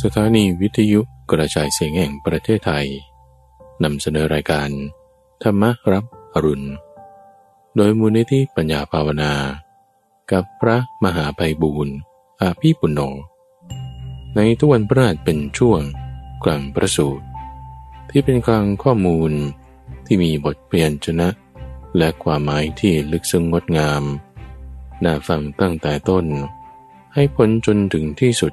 สถานีวิทยุกระจายเสียงแห่งประเทศไทยนำเสนอรายการ ธรรมรับอรุณ โดยมูลนิธิปัญญาภาวนา กับพระมหาไพบูรณ์อาภีปุณโญในทุกวันพระราชเป็นช่วงกลางประสูตร ที่เป็นกลางข้อมูลที่มีบทเปลี่ยนชนะ และความหมายที่ลึกซึ้งงดงาม น่าฟังตั้งแต่ต้น ให้พ้นจนถึงที่สุด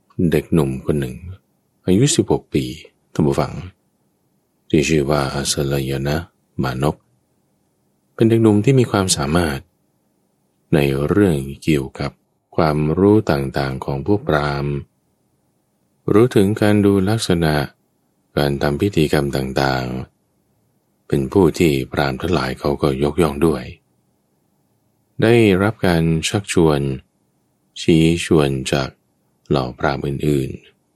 เด็กหนุ่มคนหนึ่ง อายุ 16 ปีท่านผู้ฟัง ที่ชื่อว่าอัสลยนะมานพเป็นเด็กหนุ่มที่มีความสามารถ ในเรื่องเกี่ยวกับความรู้ต่างๆของผู้ปรามรู้ถึงการดูลักษณะการทำพิธีกรรมต่างๆ เป็นผู้ที่ปรามทั้งหลายเขาก็ยกย่องด้วย ได้รับการชักชวน ชี้ชวนจาก เหล่าพรามอื่น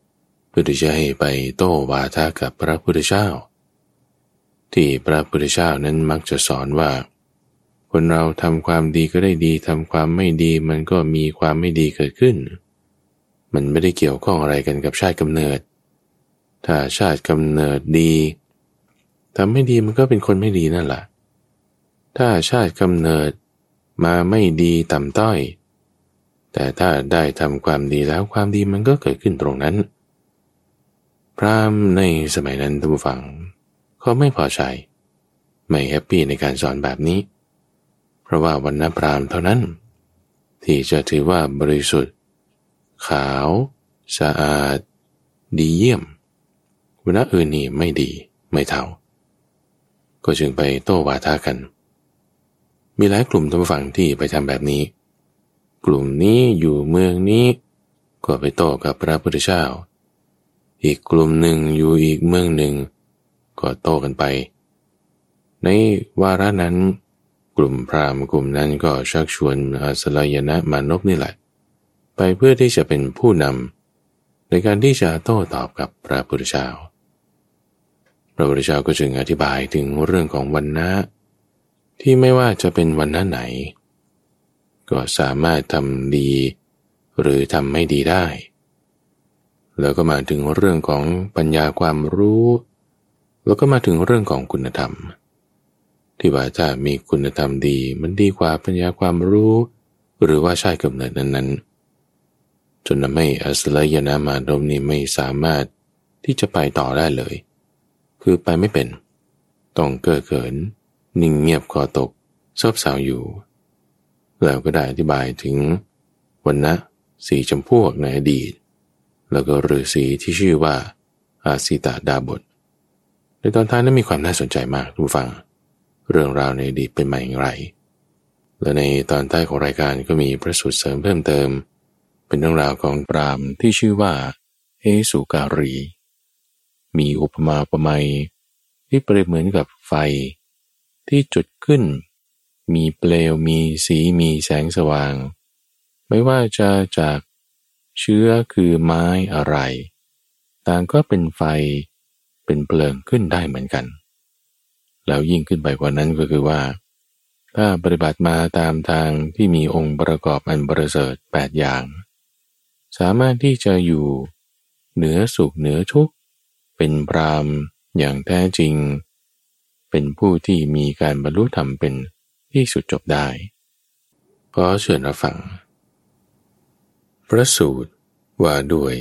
ๆ เพื่อที่จะให้ไปโต้วาทากับพระพุทธเจ้า ที่พระพุทธเจ้านั้นมักจะสอนว่า คนเราทำความดีก็ได้ดีทำความไม่ดีมันก็มีความไม่ดีเกิดขึ้น มันไม่ได้เกี่ยวข้องอะไรกันกับชาติกำเนิด ถ้าชาติกำเนิดดีทำไม่ดีมันก็เป็นคนไม่ดีนั่นแหละ ถ้าชาติกำเนิดมาไม่ดีต่ำต้อย แต่ถ้าได้ทำความดีแล้วความดีมันก็เกิดขึ้นตรงนั้น พรามในสมัยนั้นท่านผู้ฟังเขาไม่พอใจ ไม่แฮปปี้ในการสอนแบบนี้ เพราะว่าวันนพรามเท่านั้น ที่จะถือว่าบริสุทธิ์ ขาว สะอาด ดีเยี่ยมวันอื่นนี่ไม่ดีไม่เท่า ก็จึงไปโต้วาทากัน มีหลายกลุ่มท่านผู้ฟังที่ไปทำแบบนี้ กลุ่มนี้อยู่เมืองนี้ ก็ไปโต้กับพระพุทธเจ้า อีกกลุ่มหนึ่งอยู่อีกเมืองหนึ่ง ก็โต้กันไป ในวาระนั้น กลุ่มพราหมณ์กลุ่มนั้นก็ชักชวนอาสลายนะมานพนี่แหละ ไปเพื่อที่จะเป็นผู้นำในการที่จะโต้ตอบกับพระพุทธเจ้าพระพุทธเจ้าก็จึงอธิบายถึงเรื่องของวันนะที่ไม่ว่าจะเป็นวันนะไหน ก็สามารถทำดี หรือทำไม่ดีได้ แล้วก็มาถึงเรื่องของปัญญาความรู้ แล้วก็มาถึงเรื่องของคุณธรรม ที่ว่าถ้ามีคุณธรรมดีมันดีกว่าปัญญาความรู้ หรือว่าใช่กำเนิดนั้นๆ จนทำให้อัสลยนามาดมนี้ไม่สามารถที่จะไปต่อได้เลย คือไปไม่เป็น ต้องเก้อเขิน นิ่งเงียบคอตกซบเซาอยู่ แล้วก็ได้อธิบายถึงวันนะสี่จำพวกในอดีต แล้วก็ฤาษีที่ชื่อว่าอาสิตาดาบท ในตอนท้ายนั้นมีความน่าสนใจมากทุกฟัง เรื่องราวในอดีตเป็นมาอย่างไร และในตอนใต้ของรายการก็มีพระสูตรเสริมเพิ่มเติม เป็นเรื่องราวของปรามที่ชื่อว่าเอสุการี มีอุปมาประไมยที่เปรียบเหมือนกับไฟที่จุดขึ้น มีเปลวมีสีมีแสงสว่าง ไม่ว่าจะจากเชื้อคือไม้อะไร ต่างก็เป็นไฟเป็นเปลิงขึ้นได้เหมือนกัน แล้วยิ่งขึ้นไปกว่านั้นก็คือว่า ถ้าปฏิบัติมาตามทางที่มีองค์ประกอบอันประเสริฐแปดอย่าง สามารถที่จะอยู่เหนือสุขเหนือทุกข์เป็นพรามอย่างแท้จริง เป็นผู้ที่มีการบรรลุธรรมเป็น ที่สุดจบได้ขอเชิญรับฟัง พระสูตรว่าด้วย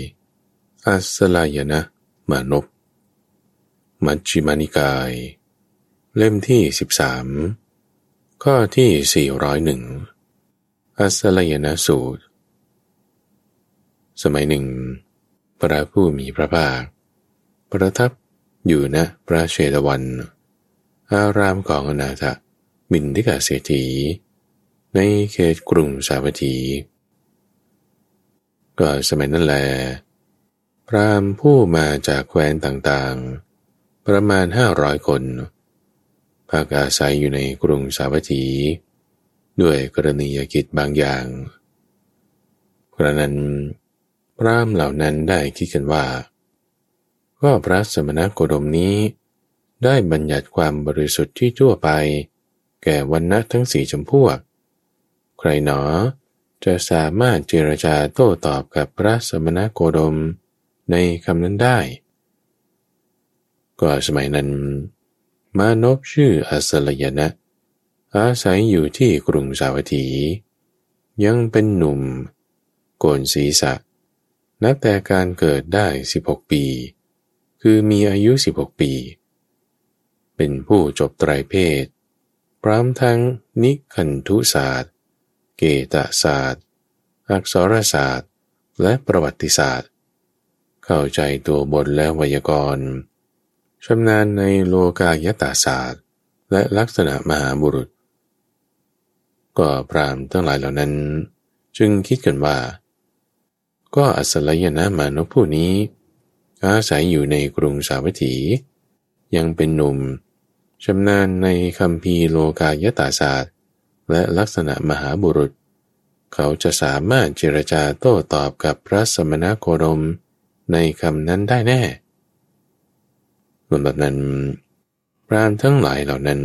อัสลายนะมานพมัจจิมานิกาย เล่มที่ 13 ข้อที่ 401 อัสลายนะสูตร สมัยหนึ่ง พระผู้มีพระภาค ประทับอยู่ณนะพระเชตวัน อารามของอนาถ บินทิกาเศรษฐี ในเขตกรุงสาวัตถี ก็สมัยนั้นแล พรามผู้มาจากแคว้นต่างๆ ประมาณห้าร้อยคนพากอาศัยอยู่ในกรุงสาวัตถี ด้วยกรณียกิจบางอย่างกระนั้นพรามเหล่านั้นได้คิดกันว่า ก็พระสมณโคดมนี้ได้บัญญัติความบริสุทธิ์ที่ทั่วไป แก่วันนะทั้งสี่จำพวก ใครหนอ จะสามารถเจรจาโต้ตอบกับพระสมณโคดมในคำนั้นได้ ก็สมัยนั้น มานพชื่ออัสลยนะ อาศัยอยู่ที่กรุงสาวัตถี ยังเป็นหนุ่ม โกนศีรษะ นับแต่การเกิดได้ 16 ปี คือมีอายุ 16 ปี เป็นผู้จบไตรเพศ พร้อมทั้งนิคันทุศาสตร์ เกตศาสตร์ อักษรศาสตร์ และประวัติศาสตร์ เข้าใจตัวบทและไวยากรณ์ชำนาญในโลกายตาศาสตร์ และลักษณะมหาบุรุษ ก็พรามทั้งหลายเหล่านั้น จึงคิดกันว่า ก็อัศลยนะมานพผู้นี้ อาศัยอยู่ในกรุงสาวัตถี ยังเป็นหนุ่ม ชำนาญในคำพีโลกายตาศาสตร์ และลักษณะมหาบุรุษ เขาจะสามารถเจรจาโต้ตอบกับพระสมณโคดมในคำนั้นได้แน่ลำดับนั้น พรามทั้งหลายเหล่านั้น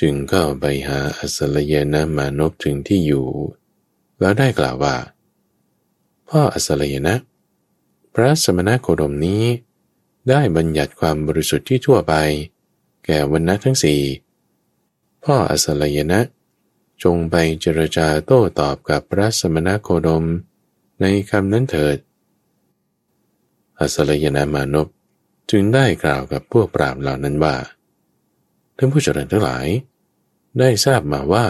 จึงเข้าไปหาอัสลยนะมานพถึงที่อยู่ แล้วได้กล่าวว่า พ่ออัสลยนะ พระสมณโคดมนี้ได้บัญญัติความบริสุทธิ์ที่ทั่วไป แก่วันนัทั้งสี่พ่ออัสลยนะ จงไปเจรจาโต้ตอบกับพระสมณโคดมในคำนั้นเถิดอัสลยนามานพจึงได้กล่าวกับพวกปราบเหล่านั้นว่าท่านผู้เจริญทั้งหลาย ได้ทราบมาว่า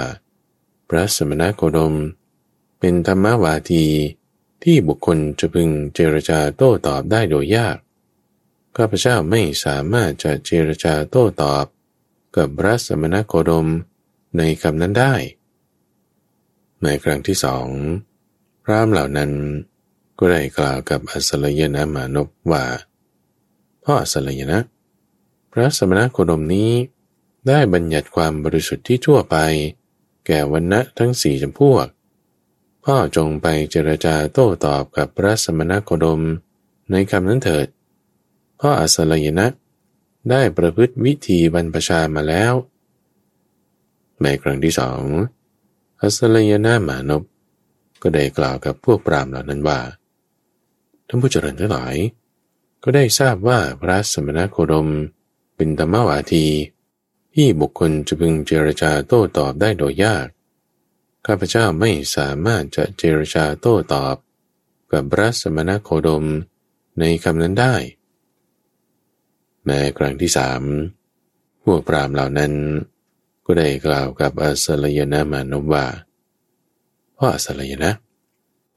พระสมณโคดม เป็นธรรมวาทีที่บุคคลจะพึงเจรจาโต้ตอบได้โดยยาก ข้าพเจ้าไม่สามารถจะเจรจาโต้ตอบ กับพระสมณโคดมในคำนั้นได้ ในครั้งที่สอง พรามเหล่านั้นก็ได้กล่าวกับอัสลยนะมานพว่า พ่ออัสลยนะ พระสมณโคดมนี้ได้บัญญัติความบริสุทธิ์ที่ทั่วไป แก่วันณะทั้งสี่จำพวก พ่อจงไปเจรจาโต้ตอบกับพระสมณโคดมในคำนั้นเถิด พ่ออัสลยนะ ได้ประพฤติวิธีบรรพชามาแล้วในครั้งที่สองอัสลยนะมานพก็ได้กล่าวกับพวกปรามเหล่านั้นว่าท่านผู้เจริญทั้งหลาย ก็ได้ทราบว่าพระสมณโคดมเป็นธรรมวาที ที่บุคคลจะพึงเจรจาโต้ตอบได้โดยยาก ข้าพเจ้าไม่สามารถจะเจรจาโต้ตอบ กับพระสมณโคดมในคำนั้นได้ แม้ครั้งที่สามพวกปรามเหล่านั้น ก็ได้กล่าวกับอัสลยนามานพว่าพ่ออัสลยนะ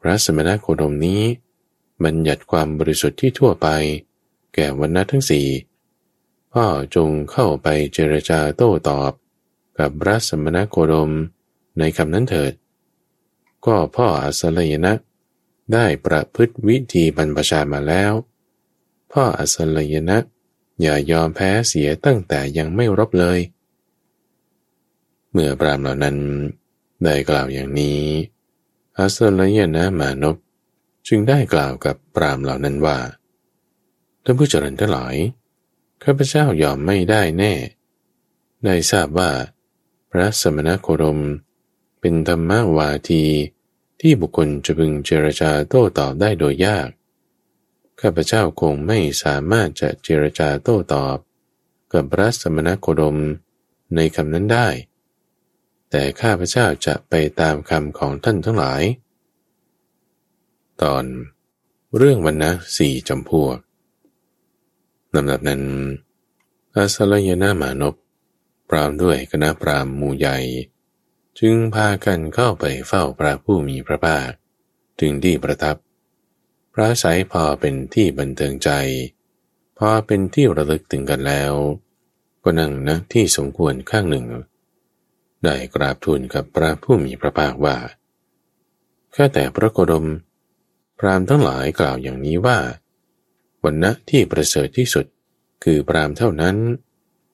พระสมณโคดมนี้ บัญญัติความบริสุทธิ์ที่ทั่วไป แก่วันนัทั้งสี่พ่อจงเข้าไปเจรจาโต้ตอบ กับพระสมณโคดมในคำนั้นเถิด ก็พ่ออัสลยนะ ได้ประพฤติวิธีบรรพชามาแล้ว พ่ออัสลยนะ อย่ายอมแพ้เสียตั้งแต่ยังไม่รบเลย เมื่อปรามเหล่านั้นได้กล่าวอย่างนี้อัสลยนะมานพจึงได้กล่าวกับปรามเหล่านั้นว่าท่านผู้เจริญทั้งหลายข้าพเจ้ายอมไม่ได้แน่ ได้ทราบว่า พระสมณโคดมเป็นธรรมวาทีที่บุคคลจะพึงเจรจาโต้ตอบได้โดยยาก ข้าพเจ้าคงไม่สามารถจะเจรจาโต้ตอบ กับพระสมณโคดมในคำนั้นได้ แต่ข้าพเจ้าจะไปตามคำของท่านทั้งหลาย ตอนเรื่องวันนะสี่จำพวกลำดับนั้นอาสลยนามานพพรามด้วยคณะพรามหมู่ใหญ่ จึงพากันเข้าไปเฝ้าพระผู้มีพระภาคถึงที่ประทับ พระสายพอเป็นที่บันเทิงใจ พอเป็นที่ระลึกถึงกันแล้ว ก็นั่งนะที่สมควรข้างหนึ่ง ได้กราบทูลกับพระผู้มีพระภาคว่าแค่แต่พระโคดม พรามทั้งหลายกล่าวอย่างนี้ว่าวันณะที่ประเสริฐที่สุดคือพรามเท่านั้น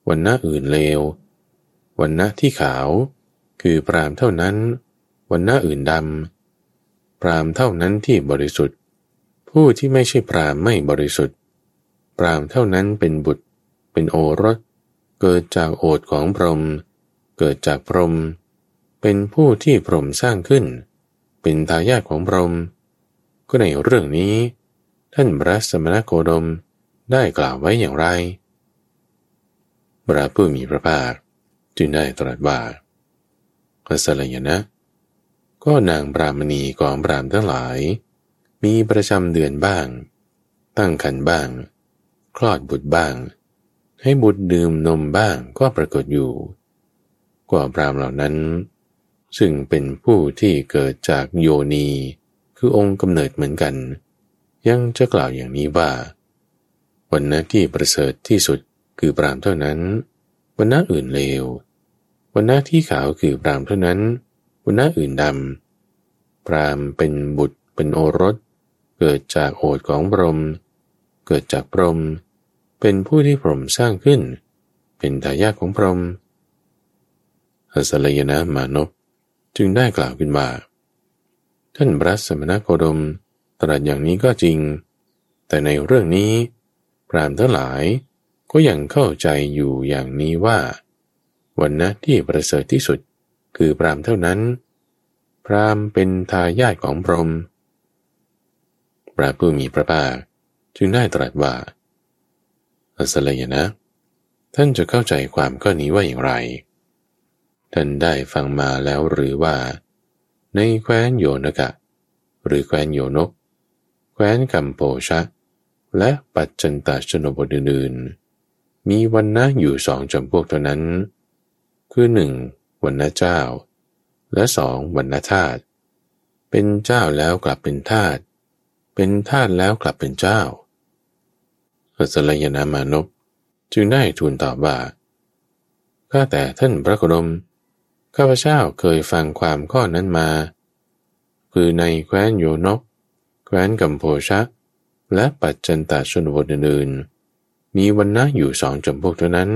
วันณะอื่นเลววันณะที่ขาว คือพรามเท่านั้นวันณะอื่นดำพรามเท่านั้นที่บริสุทธิ์ ผู้ที่ไม่ใช่พรามไม่บริสุทธิ์พรามเท่านั้นเป็นบุตร เป็นโอรส เกิดจากโอทของพรหมเกิดจากพรหมเป็นผู้ที่พรหมสร้างขึ้น เป็นทายาทของพรหมก็ในเรื่องนี้ ท่านพระสมณโคดมได้กล่าวไว้อย่างไรพระผู้มีพระภาคจึงได้ตรัสว่าพระสลยนะ ก็นางปรามณีกองปรามทั้งหลาย มีประจำเดือนบ้าง ตั้งคันบ้าง คลอดบุตรบ้าง ให้บุตรดื่มนมบ้างก็ปรากฏอยู่ กว่าปรามเหล่านั้น ซึ่งเป็นผู้ที่เกิดจากโยนี คือองค์กำเนิดเหมือนกัน ยังจะกล่าวอย่างนี้ว่าวันนั้นที่ประเสริฐที่สุดคือปรามเท่านั้นวันน้าอื่นเลววันน้าที่ขาวคือปรามเท่านั้นวันน้าอื่นดำ ปรามเป็นบุตรเป็นโอรส เกิดจากโอทของพรหมเกิดจากพรหมเป็นผู้ที่พรหมสร้างขึ้น เป็นทายาทของพรหมอสลยนะมานพจึงได้กล่าวขึ้นว่าท่านพระสมณโคดมตรัสอย่างนี้ก็จริง แต่ในเรื่องนี้ พรามทั้งหลายก็ยังเข้าใจอยู่อย่างนี้ว่า วันนะที่ประเสริฐที่สุดคือพรามเท่านั้น พรามเป็นทายาทของพรหม พระผู้มีพระภาคจึงได้ตรัสว่าอัสเลยนะ ท่านจะเข้าใจความข้อนี้ว่าอย่างไร ท่านได้ฟังมาแล้วหรือว่า ในแคว้นโยนกะ หรือแคว้นโยนก แคว้นกัมโปชะ และปัจจันตชนบทอื่นๆมีวันนะอยู่สองจำพวกเท่านั้น คือหนึ่งวันนะเจ้า และสองวันนะทาตเป็นเจ้าแล้วกลับเป็นทาต เป็นทาตแล้วกลับเป็นเจ้าอัสลยนามานพจึงได้ทูลตอบว่าข้าแต่ท่านพระโคดมข้าพเจ้าเคยฟังความข้อนั้นมา คือในแคว้นโยนก แคว้นกัมโพชะ และปัจจันตชนบทอื่นๆมีวันนะอยู่สองจำพวกเท่านั้น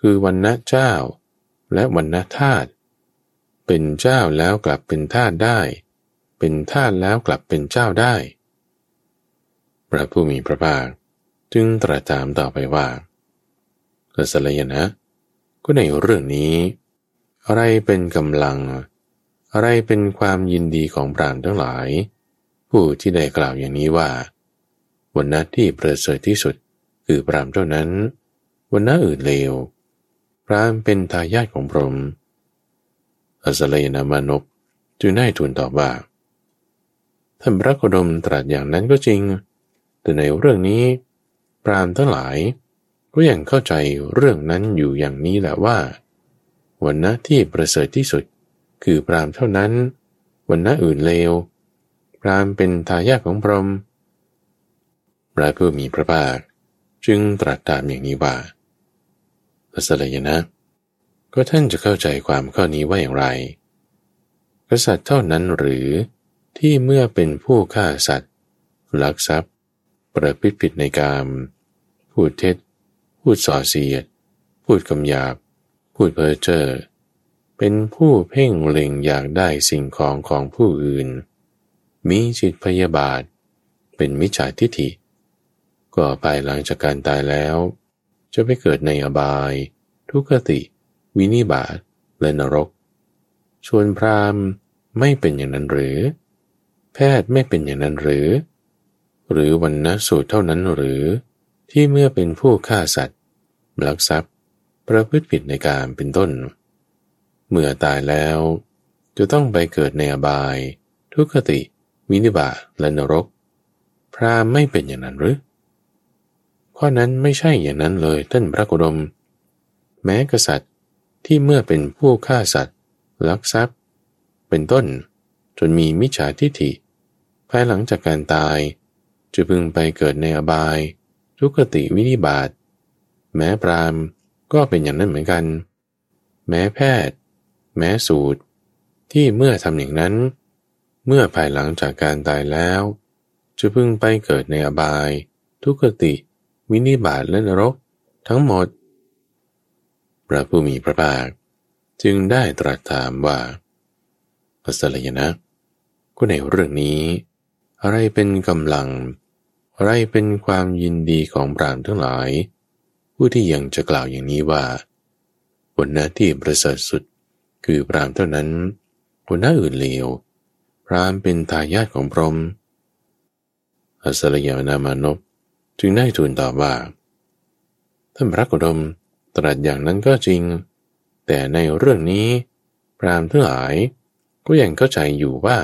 คือวันนะเจ้า และวันนะทาตเป็นเจ้าแล้วกลับเป็นทาตได้ เป็นทาตแล้วกลับเป็นเจ้าได้ พระผู้มีพระภาค จึงตรัสถามต่อไปว่ากสลยนะ ก็ในเรื่องนี้ อะไรเป็นกำลัง อะไรเป็นความยินดีของพรามทั้งหลาย ผู้ที่ได้กล่าวอย่างนี้ว่า วันนัดที่ประเสริฐที่สุดคือพรามเท่านั้น วันนัดอื่นเลวพรามเป็นทายาทของพรหมอสเลยนามานพจึงได้ทูลตอบว่าท่านพระโคดมตรัสอย่างนั้นก็จริง แต่ในเรื่องนี้พรามทั้งหลาย ก็ยังเข้าใจเรื่องนั้นอยู่อย่างนี้แหละว่าวันนะที่ประเสริฐที่สุด คือพรามเท่านั้นวันนะอื่นเลว พรามเป็นทายาทของพรหมพระผู้มีพระภาค จึงตรัสตามอย่างนี้ว่าอสลยนะ ก็ท่านจะเข้าใจความข้อนี้ว่าอย่างไร กษัตริย์เท่านั้นหรือที่เมื่อเป็นผู้ฆ่าสัตว์ ลักทรัพย์ ประพฤติผิดในกาม พูดเท็จ พูดส่อเสียด พูดคำหยาบ พูดเพ้อเจ้อ เป็นผู้เพ่งเล็งอยากได้สิ่งของของผู้อื่น มีจิตพยาบาท เป็นมิจฉาทิฏฐิ ก็ภายหลังจากการตายแล้ว จะไปเกิดในอบาย ทุกขติ วินิบาตและนรก ส่วนพรามไม่เป็นอย่างนั้นหรือ แพทย์ไม่เป็นอย่างนั้นหรือ หรือวันนะสูตรเท่านั้นหรือที่เมื่อเป็นผู้ฆ่าสัตว์ลักทรัพย์ ประพฤติผิดในการเป็นต้น เมื่อตายแล้ว จะต้องไปเกิดในอบาย ทุกขติ วินิบาและนรก พรามไม่เป็นอย่างนั้นหรือข้อนั้นไม่ใช่อย่างนั้นเลยท่านพระโคดม แม้กษัตริย์ที่เมื่อเป็นผู้ฆ่าสัตว์ ลักทรัพย์ เป็นต้น จนมีมิจฉาทิฏฐิ ภายหลังจากการตาย จะพึงไปเกิดในอบาย ทุกขติวินิบาตแม้พรามก็เป็นอย่างนั้นเหมือนกัน แม้แพทย์ แม้สูตร ที่เมื่อทำอย่างนั้น เมื่อภายหลังจากการตายแล้ว จะพึ่งไปเกิดในอบาย ทุกติ วินิบาตและนรก ทั้งหมด พระผู้มีพระภาค จึงได้ตรัสถามว่าอสลยนะก็ในเรื่องนี้ อะไรเป็นกำลัง ไรเป็นความยินดีของปรามทั้งหลาย ผู้ที่ยังจะกล่าวอย่างนี้ว่าบนหน้าที่ประเสริฐสุดคือปรามเท่านั้นบนหน้าอื่นเลวพรามเป็นทายาทของพรหมอัสลยานามานพจึงได้ทูลตอบว่าท่านพระโคดมตรัสอย่างนั้นก็จริง แต่ในเรื่องนี้พรามทั้งหลายก็ยังเข้าใจอยู่ว่า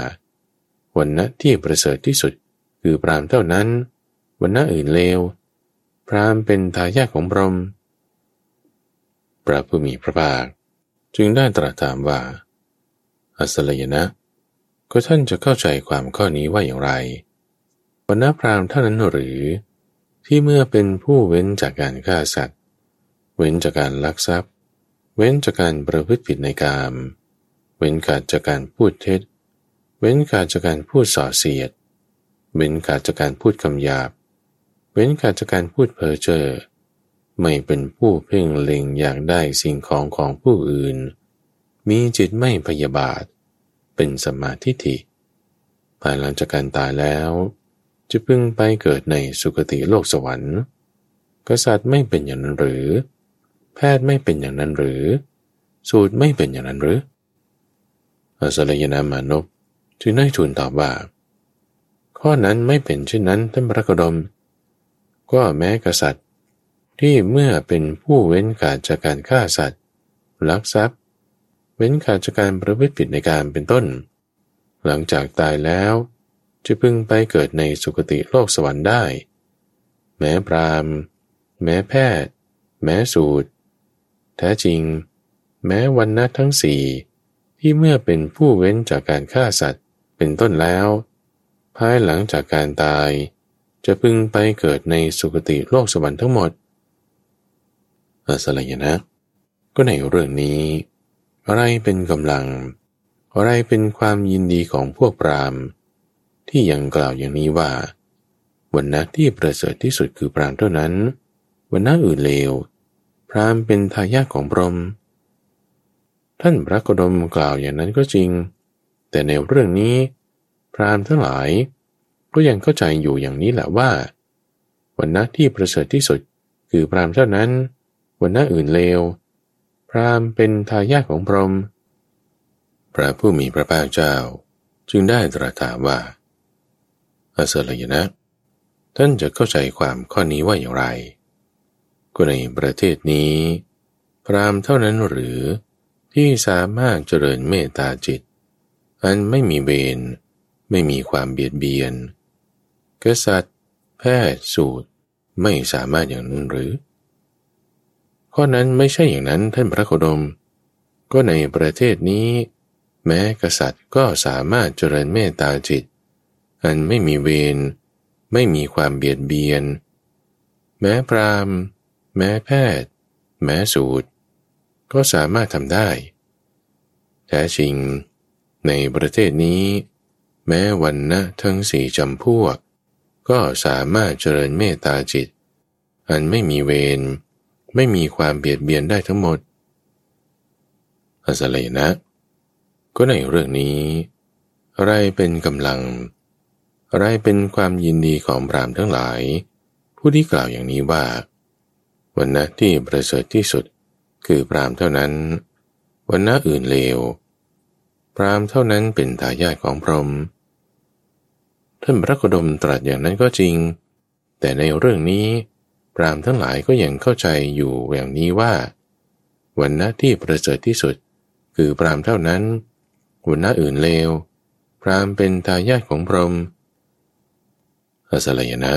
วันณะที่ประเสริฐที่สุดคือพรามเท่านั้น วันณะอื่นเลว พรามเป็นทายาทของพรหมพระผู้มีพระภาค จึงได้ตรัสถามว่า อัสลยนะ ก็ท่านจะเข้าใจความข้อนี้ว่าอย่างไรวันณะพรามเท่านั้นหรือ ที่เมื่อเป็นผู้เว้นจากการฆ่าสัตว์ เว้นจากการลักทรัพย์ เว้นจากการประพฤติผิดในกามเว้นขาดจากการพูดเท็จ เว้นขาดจากการพูดส่อเสียด เว้นขาดจากการพูดคำหยาบ เว้นขาดจากการพูดเพ้อเจ้อไม่เป็นผู้เพ่งเล็งอยากได้สิ่งของของผู้อื่น มีจิตไม่พยาบาท เป็นสมาธิิภายหลังจากการตายแล้ว จะพึ่งไปเกิดในสุคติโลกสวรรค์ กษัตริย์ไม่เป็นอย่างนั้นหรือ แพทย์ไม่เป็นอย่างนั้นหรือ สูตรไม่เป็นอย่างนั้นหรืออาสลยนามานพจึงได้ทูลตอบว่า ข้อนั้นไม่เป็นเช่นนั้นท่านพระกดม ก็แม้กษัตริย์ ที่เมื่อเป็นผู้เว้นขาดจากการฆ่าสัตว์ ลักทรัพย์ เว้นขาดจากการประพฤติผิดในการเป็นต้น หลังจากตายแล้ว จะพึงไปเกิดในสุคติโลกสวรรค์ได้ แม้พรามแม้แพทย์ แม้สูตร แท้จริง แม้วันนัทั้งสี่ที่เมื่อเป็นผู้เว้นจากการฆ่าสัตว์เป็นต้นแล้ว ภายหลังจากการตาย จะพึงไปเกิดในสุคติโลกสวรรค์ทั้งหมดอาสลยนะ ก็ในเรื่องนี้ อะไรเป็นกำลัง อะไรเป็นความยินดีของพวกปรามที่ยังกล่าวอย่างนี้ว่าวันนะที่ประเสริฐที่สุดคือปรามเท่านั้นวันนะอื่นเลว พรามเป็นทายาทของพรหมท่านพระโคดมกล่าวอย่างนั้นก็จริง แต่ในเรื่องนี้ พรามทั้งหลาย ก็ยังเข้าใจอยู่อย่างนี้แหละว่าวันนะที่ประเสริฐที่สุดคือพรามเท่านั้นวันน้าอื่นเลว พรามเป็นทายาทของพรหมพระผู้มีพระภาคเจ้า จึงได้ตรัสถามว่าอาเสลยนะ ท่านจะเข้าใจความข้อนี้ว่าอย่างไร ก็ในประเทศนี้ พรามเท่านั้นหรือที่สามารถเจริญเมตตาจิต อันไม่มีเวรไม่มีความเบียดเบียน กษัตริย์ แพทย์สูตรไม่สามารถอย่างนั้นหรือ ข้อนั้นไม่ใช่อย่างนั้นท่านพระโคดม ก็ในประเทศนี้ แม้กษัตริย์ก็สามารถเจริญเมตตาจิต อันไม่มีเวรไม่มีความเบียดเบียน แม้พรามแม้แพทย์ แม้สูตร ก็สามารถทำได้แท้จริง ในประเทศนี้ แม้วันนะทั้งสี่จำพวก ก็สามารถเจริญเมตตาจิต อันไม่มีเวรไม่มีความเบียดเบียนได้ทั้งหมดอาสเลนะ ก็ในเรื่องนี้ อะไรเป็นกำลัง อะไรเป็นความยินดีของพรามทั้งหลาย ผู้ที่กล่าวอย่างนี้ว่าวันนะที่ประเสริฐที่สุดคือพรามเท่านั้นวันนะอื่นเลวพรามเท่านั้นเป็นทายาทของพรหม ท่านพระโคดมตรัสอย่างนั้นก็จริง แต่ในเรื่องนี้พรามทั้งหลายก็ยังเข้าใจอยู่อย่างนี้ว่า วันนะที่ประเสริฐที่สุด คือพรามเท่านั้นวันนะอื่นเลว พรามเป็นทายาทของพรหมอสลยนะ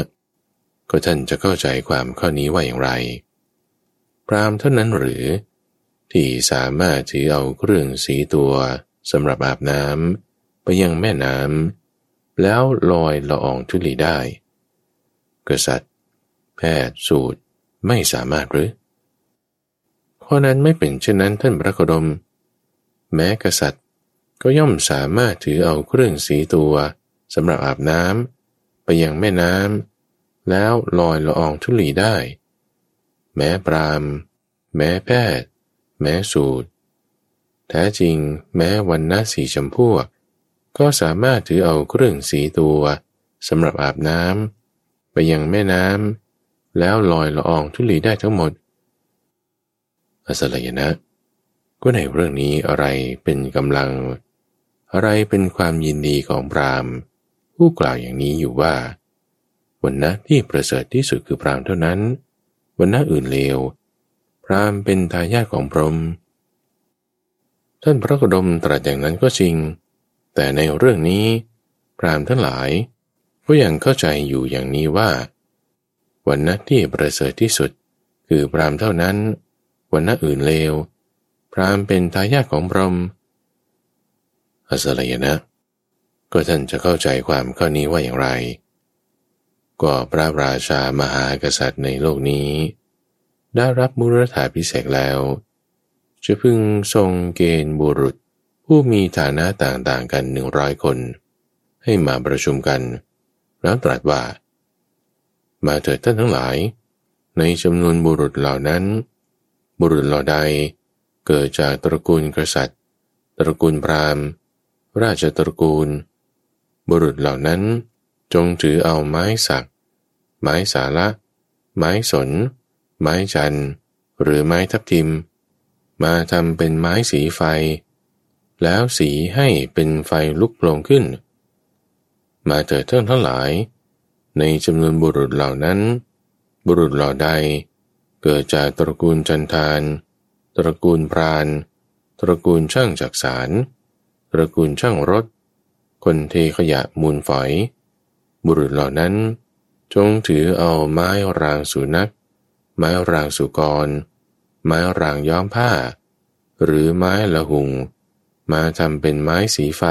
ก็ท่านจะเข้าใจความข้อนี้ว่าอย่างไร พรามเท่านั้นหรือ ที่สามารถถือเอาเครื่องสีตัวสำหรับอาบน้ำไปยังแม่น้ำ แล้วลอยละอองทุลีได้ กษัตริย์ แพทย์สูตรไม่สามารถหรือข้อนั้นไม่เป็นเช่นนั้นท่านพระโคดม แม้กษัตริย์ก็ย่อมสามารถถือเอาเครื่องสีตัวสำหรับอาบน้ำไปยังแม่น้ำแล้วลอยละอองทุลีได้ แม้ปรามแม้แพทย์ แม้สูตรแท้จริงแม้วันนาสีชมพูก็ ก็สามารถถือเอาเครื่องสีตัวสำหรับอาบน้ำไปยังแม่น้ำแล้วลอยละอองทุลีได้ทั้งหมดอสลยนะ ก็ในเรื่องนี้อะไรเป็นกำลัง อะไรเป็นความยินดีของพรามผู้กล่าวอย่างนี้อยู่ว่าวันนะที่ประเสริฐที่สุดคือพรามเท่านั้นวันนะอื่นเลว พรามเป็นทายาทของพรหมท่านพระกดมตรัสอย่างนั้นก็จริง แต่ในเรื่องนี้พรามทั้งหลายก็ยังเข้าใจอยู่อย่างนี้ว่า วันนะที่ประเสริฐที่สุด คือพรามเท่านั้น วันนะอื่นเลว พรามเป็นทายาทของพรหมอสลยนะ ก็ท่านจะเข้าใจความข้อนี้ว่าอย่างไร ก็พระราชามหากษัตริย์ในโลกนี้ ได้รับมุรธาพิเศษแล้ว จะพึงทรงเกณฑ์บุรุษ ผู้มีฐานะต่างๆกันหนึ่งร้อยคน ให้มาประชุมกัน แล้วตรัสว่า มาเถิดท่านทั้งหลาย ในจำนวนบุรุษเหล่านั้น บุรุษเหล่าใด เกิดจากตระกูลกษัตริย์ ตระกูลพราหมณ์ ราชตระกูล บุรุษเหล่านั้น จงถือเอาไม้สัก ไม้สาละ ไม้สน ไม้จัน หรือไม้ทับทิม มาทำเป็นไม้สีไฟ แล้วสีให้เป็นไฟลุกโผล่ขึ้น มาเถิดเท่านทั้งหลาย ในจำนวนบุรุษเหล่านั้น บุรุษเหล่าใด เกิดจากตระกูลจันทาน ตระกูลพราน ตระกูลช่างจักสาร ตระกูลช่างรถ คนเทขยะมูลฝอย บุรุษเหล่านั้น จงถือเอาไม้รางสุนักไม้รางสุกร ไม้รางย้อมผ้า หรือไม้ละหุง มาทำเป็นไม้สีไฟ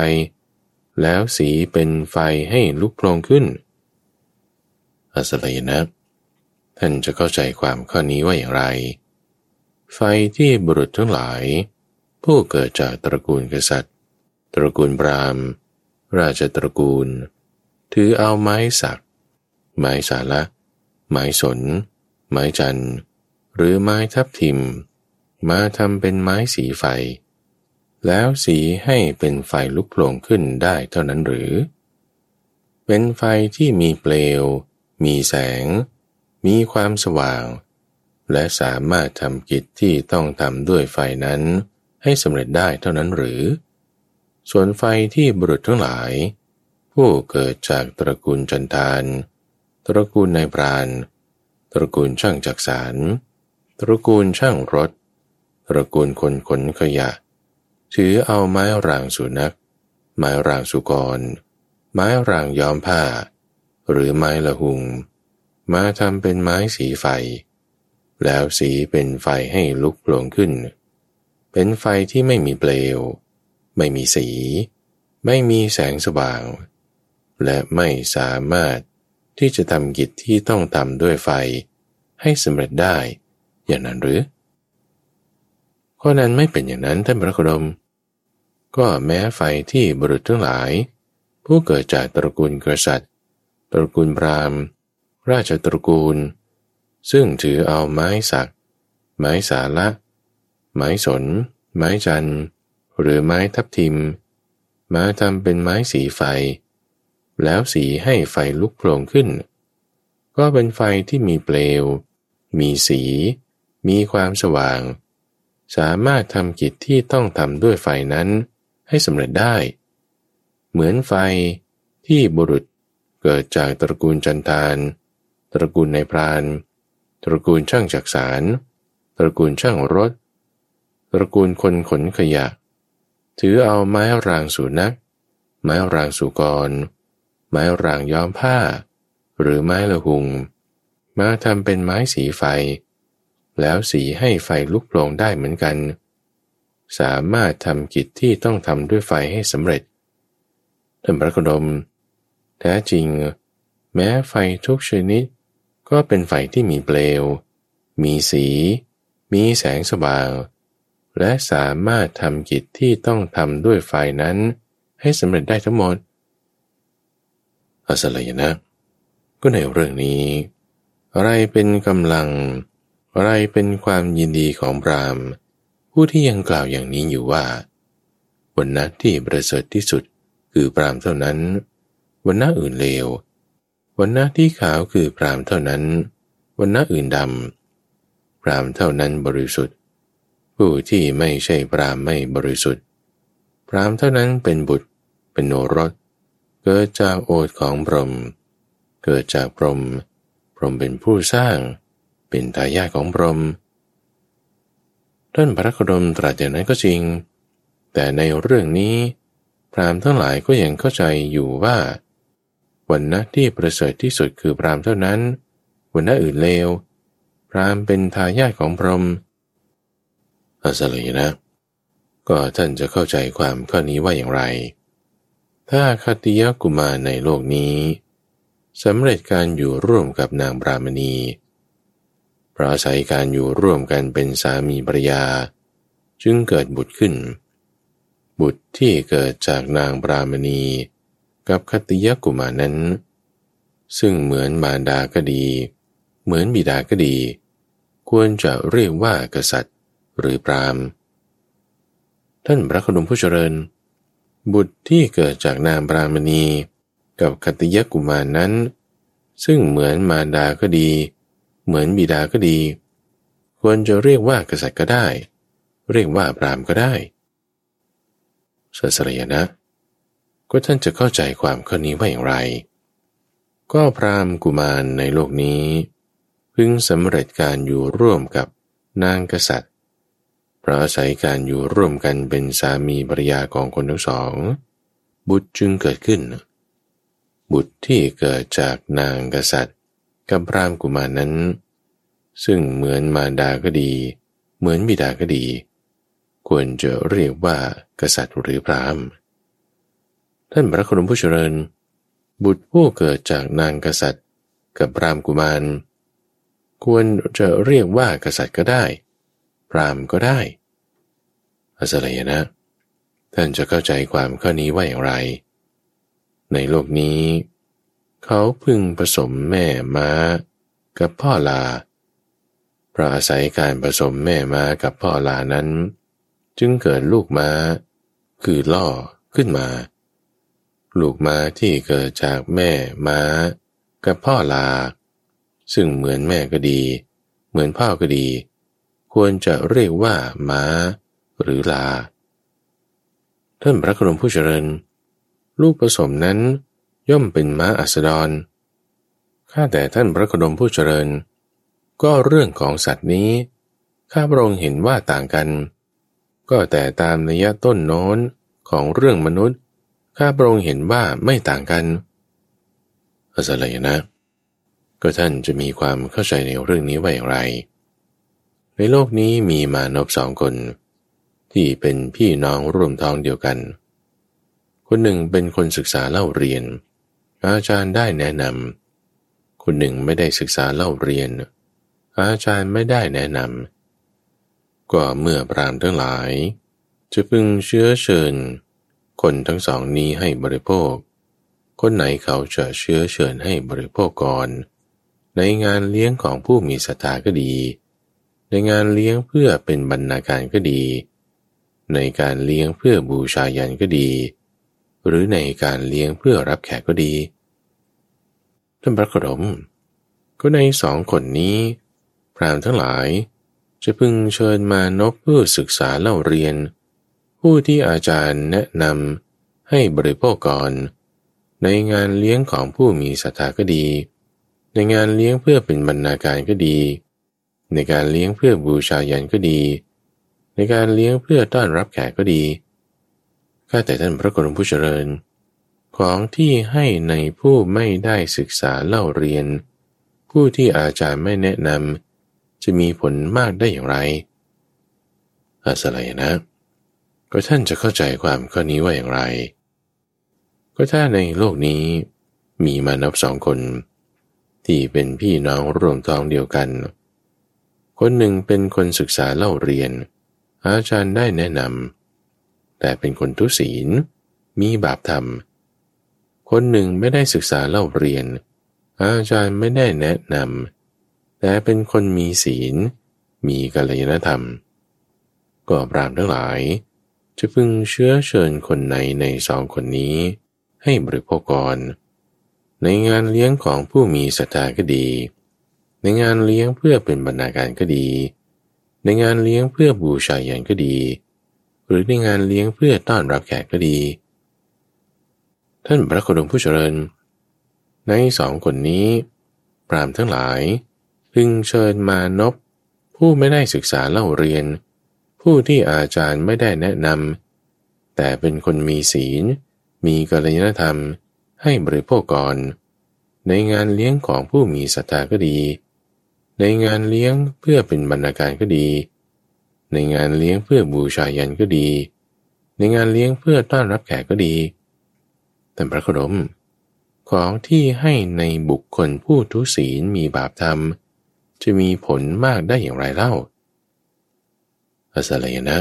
แล้วสีเป็นไฟให้ลุกโพลงขึ้นอสลยนะท่านจะเข้าใจความข้อนี้ว่าอย่างไร ไฟที่บุรุษทั้งหลาย ผู้เกิดจากตระกูลกษัตริย์ ตระกูลบรามราชตระกูล ถือเอาไม้สัก ไม้สาละไม้สน ไม้จัน หรือไม้ทับทิม มาทำเป็นไม้สีไฟ แล้วสีให้เป็นไฟลุกโผล่ขึ้นได้เท่านั้นหรือ เป็นไฟที่มีเปลว มีแสง มีความสว่าง และสามารถทำกิจที่ต้องทำด้วยไฟนั้น ให้สำเร็จได้เท่านั้นหรือ ส่วนไฟที่บุรุษทั้งหลาย ผู้เกิดจากตระกูลจันทาน ตระกูลนายพราน ตระกูลช่างจักสาร ตระกูลช่างรถ ตระกูลคนขนขยะ ถือเอาไม้รางสุนักไม้รางสุกร ไม้รางย้อมผ้า หรือไม้ละหุง มาทำเป็นไม้สีไฟ แล้วสีเป็นไฟให้ลุกโผล่ขึ้น เป็นไฟที่ไม่มีเปลว ไม่มีสี ไม่มีแสงสว่าง และไม่สามารถที่จะทำกิจที่ต้องทำด้วยไฟให้สำเร็จได้อย่างนั้นหรือข้อนั้นไม่เป็นอย่างนั้นท่านพระโคดม ก็แม้ไฟที่บุรุษทั้งหลาย ผู้เกิดจากตระกูลกษัตริย์ ตระกูลพราหมณ์ ราชตระกูล ซึ่งถือเอาไม้สัก ไม้สาละ ไม้สน ไม้จัน หรือไม้ทับทิม มาทำเป็นไม้สีไฟ แล้วสีให้ไฟลุกโผล่ขึ้น ก็เป็นไฟที่มีเปลว มีสี มีความสว่าง สามารถทำกิจที่ต้องทำด้วยไฟนั้น ให้สำเร็จได้ เหมือนไฟที่บุรุษเกิดจากตระกูลจันทานตระกูลในพราน ตระกูลช่างจักสาร ตระกูลช่างรถ ตระกูลคนขนขยะ ถือเอาไม้รางสูนัก ไม้รางสุกร ไม้รางย้อมผ้า หรือไม้ละหุง มาทำเป็นไม้สีไฟ แล้วสีให้ไฟลุกโผล่ได้เหมือนกัน สามารถทำกิจที่ต้องทำด้วยไฟให้สำเร็จท่านพระกดมแท้จริง แม้ไฟทุกชนิด ก็เป็นไฟที่มีเปลว มีสี มีแสงสว่าง และสามารถทำกิจที่ต้องทำด้วยไฟนั้น ให้สำเร็จได้ทั้งหมดอสลยนะ ก็ในเรื่องนี้ อะไรเป็นกำลัง อะไรเป็นความยินดีของพราม ผู้ที่ยังกล่าวอย่างนี้อยู่ว่าวันนะที่ประเสริฐที่สุดคือพรามเท่านั้นวันนะอื่นเลววันนะที่ขาวคือพรามเท่านั้นวันนะอื่นดำพรามเท่านั้นบริสุทธิ์ ผู้ที่ไม่ใช่พรามไม่บริสุทธิ์ พรามเท่านั้นเป็นบุตร เป็นโนรสเกิดจากโอทของพรหมเกิดจากพรหมพรหมเป็นผู้สร้าง เป็นทายาทของพรหม ท่านพระโคดมตรัสอย่างนั้นก็จริง แต่ในเรื่องนี้พรามทั้งหลายก็ยังเข้าใจอยู่ว่าวันนะที่ประเสริฐที่สุดคือพรามเท่านั้นวันนะอื่นเลว พรามเป็นทายาทของพรหมอาสเลยนะ ก็ท่านจะเข้าใจความข้อนี้ว่าอย่างไร ถ้าคติยกุมารในโลกนี้สำเร็จการอยู่ร่วมกับนางบรามณี เพราะอาศัยการอยู่ร่วมกันเป็นสามีภรรยา จึงเกิดบุตรขึ้น บุตรที่เกิดจากนางบรามณี กับคติยกุมารนั้น ซึ่งเหมือนมารดาก็ดี เหมือนบิดาก็ดี ควรจะเรียกว่ากษัตริย์หรือพรามท่านพระคดุมผู้เจริญ บุตรที่เกิดจากนางบรามณี กับคติยกุมารนั้น ซึ่งเหมือนมารดาก็ดีเเหมือนบิดาก็ดี ควรจะเรียกว่ากษัตริย์ก็ได้ เรียกว่าพรามก็ได้สัสรยนะ ก็ท่านจะเข้าใจความข้อนี้ว่าอย่างไร ก็พรามกุมารในโลกนี้พึงสำเร็จการอยู่ร่วมกับนางกษัตริย์ เพราะอาศัยการอยู่ร่วมกันเป็นสามีภรรยาของคนทั้งสอง บุตรจึงเกิดขึ้น บุตรที่เกิดจากนางกษัตริย์ กับพรามกุมารนั้น ซึ่งเหมือนมารดาก็ดี เหมือนบิดาก็ดี ควรจะเรียกว่ากษัตริย์หรือพรามท่านพระคุณผู้เจริญ บุตรผู้เกิดจากนางกษัตริย์ กับพรามกุมาร ควรจะเรียกว่ากษัตริย์ก็ได้ พรามก็ได้อาศัยนะ ท่านจะเข้าใจความข้อนี้ว่าอย่างไร ในโลกนี้ เขาพึงผสมแม่ม้ากับพ่อลา เพราะอาศัยการผสมแม่ม้ากับพ่อลานั้น จึงเกิดลูกม้า คือล่อขึ้นมา ลูกม้าที่เกิดจากแม่ม้ากับพ่อลา ซึ่งเหมือนแม่ก็ดี เหมือนพ่อก็ดี ควรจะเรียกว่าม้า หรือลาท่านพระกรมผู้เจริญ ลูกผสมนั้น ย่อมเป็นม้าอัสดร ข้าแต่ท่านพระคดมผู้เจริญ ก็เรื่องของสัตว์นี้ ข้าพระองค์เห็นว่าต่างกัน ก็แต่ตามนัยต้นโน้นของเรื่องมนุษย์ ข้าพระองค์เห็นว่าไม่ต่างกันอาศัยนะ ก็ท่านจะมีความเข้าใจในเรื่องนี้ว่าอย่างไร ในโลกนี้มีมานพสองคน ที่เป็นพี่น้องร่วมท้องเดียวกัน คนหนึ่งเป็นคนศึกษาเล่าเรียน อาจารย์ได้แนะนำคนหนึ่งไม่ได้ศึกษาเล่าเรียน อาจารย์ไม่ได้แนะนำก็เมื่อพรามทั้งหลาย จะพึงเชื้อเชิญ คนทั้งสองนี้ให้บริโภค คนไหนเขาจะเชื้อเชิญให้บริโภคก่อน ในงานเลี้ยงของผู้มีศรัทธาก็ดี ในงานเลี้ยงเพื่อเป็นบรรณาการก็ดี ในการเลี้ยงเพื่อบูชายันก็ดี หรือในการเลี้ยงเพื่อรับแขกก็ดีท่านพระโคดม ก็ในสองคนนี้ พรามทั้งหลาย จะพึงเชิญมานพเพื่อศึกษาเล่าเรียน ผู้ที่อาจารย์แนะนำให้บริโภคก่อน ในงานเลี้ยงของผู้มีศรัทธาก็ดี ในงานเลี้ยงเพื่อเป็นบรรณาการก็ดี ในการเลี้ยงเพื่อบูชายันก็ดี ในการเลี้ยงเพื่อต้อนรับแขกก็ดี ข้าแต่ท่านพระกรมผู้เจริญ ของที่ให้ในผู้ไม่ได้ศึกษาเล่าเรียน ผู้ที่อาจารย์ไม่แนะนำจะมีผลมากได้อย่างไร อาสลัยนะ ก็ท่านจะเข้าใจความข้อนี้ว่าอย่างไร ก็ถ้าในโลกนี้มีมานับสองคน ที่เป็นพี่น้องร่วมท้องเดียวกัน คนหนึ่งเป็นคนศึกษาเล่าเรียน อาจารย์ได้แนะนำ แต่เป็นคนทุศีล มีบาปธรรม คนหนึ่งไม่ได้ศึกษาเล่าเรียน อาจารย์ไม่ได้แนะนำแต่เป็นคนมีศีล มีกัลยาณธรรม ก็ปรามทั้งหลาย จะพึงเชื้อเชิญคนในในสองคนนี้ให้บริโภคกรในงานเลี้ยงของผู้มีศรัทธาก็ดี ในงานเลี้ยงเพื่อเป็นบรรณาการก็ดี ในงานเลี้ยงเพื่อบูชายันก็ดี หรือในงานเลี้ยงเพื่อต้อนรับแขกก็ดี ท่านพระโคดมผู้เจริญ ในสองคนนี้ ปรามทั้งหลายพึงเชิญมานพผู้ไม่ได้ศึกษาเล่าเรียน ผู้ที่อาจารย์ไม่ได้แนะนำแต่เป็นคนมีศีล มีกัลยาณธรรม ให้บริโภคก่อน ในงานเลี้ยงของผู้มีศรัทธาก็ดี ในงานเลี้ยงเพื่อเป็นบรรณาการก็ดี ในงานเลี้ยงเพื่อบูชายันก็ดี ในงานเลี้ยงเพื่อต้อนรับแขกก็ดี แต่พระโคดมของที่ให้ในบุคคลผู้ทุศีลมีบาปธรรม จะมีผลมากได้อย่างไรเล่าอาสลัยนะ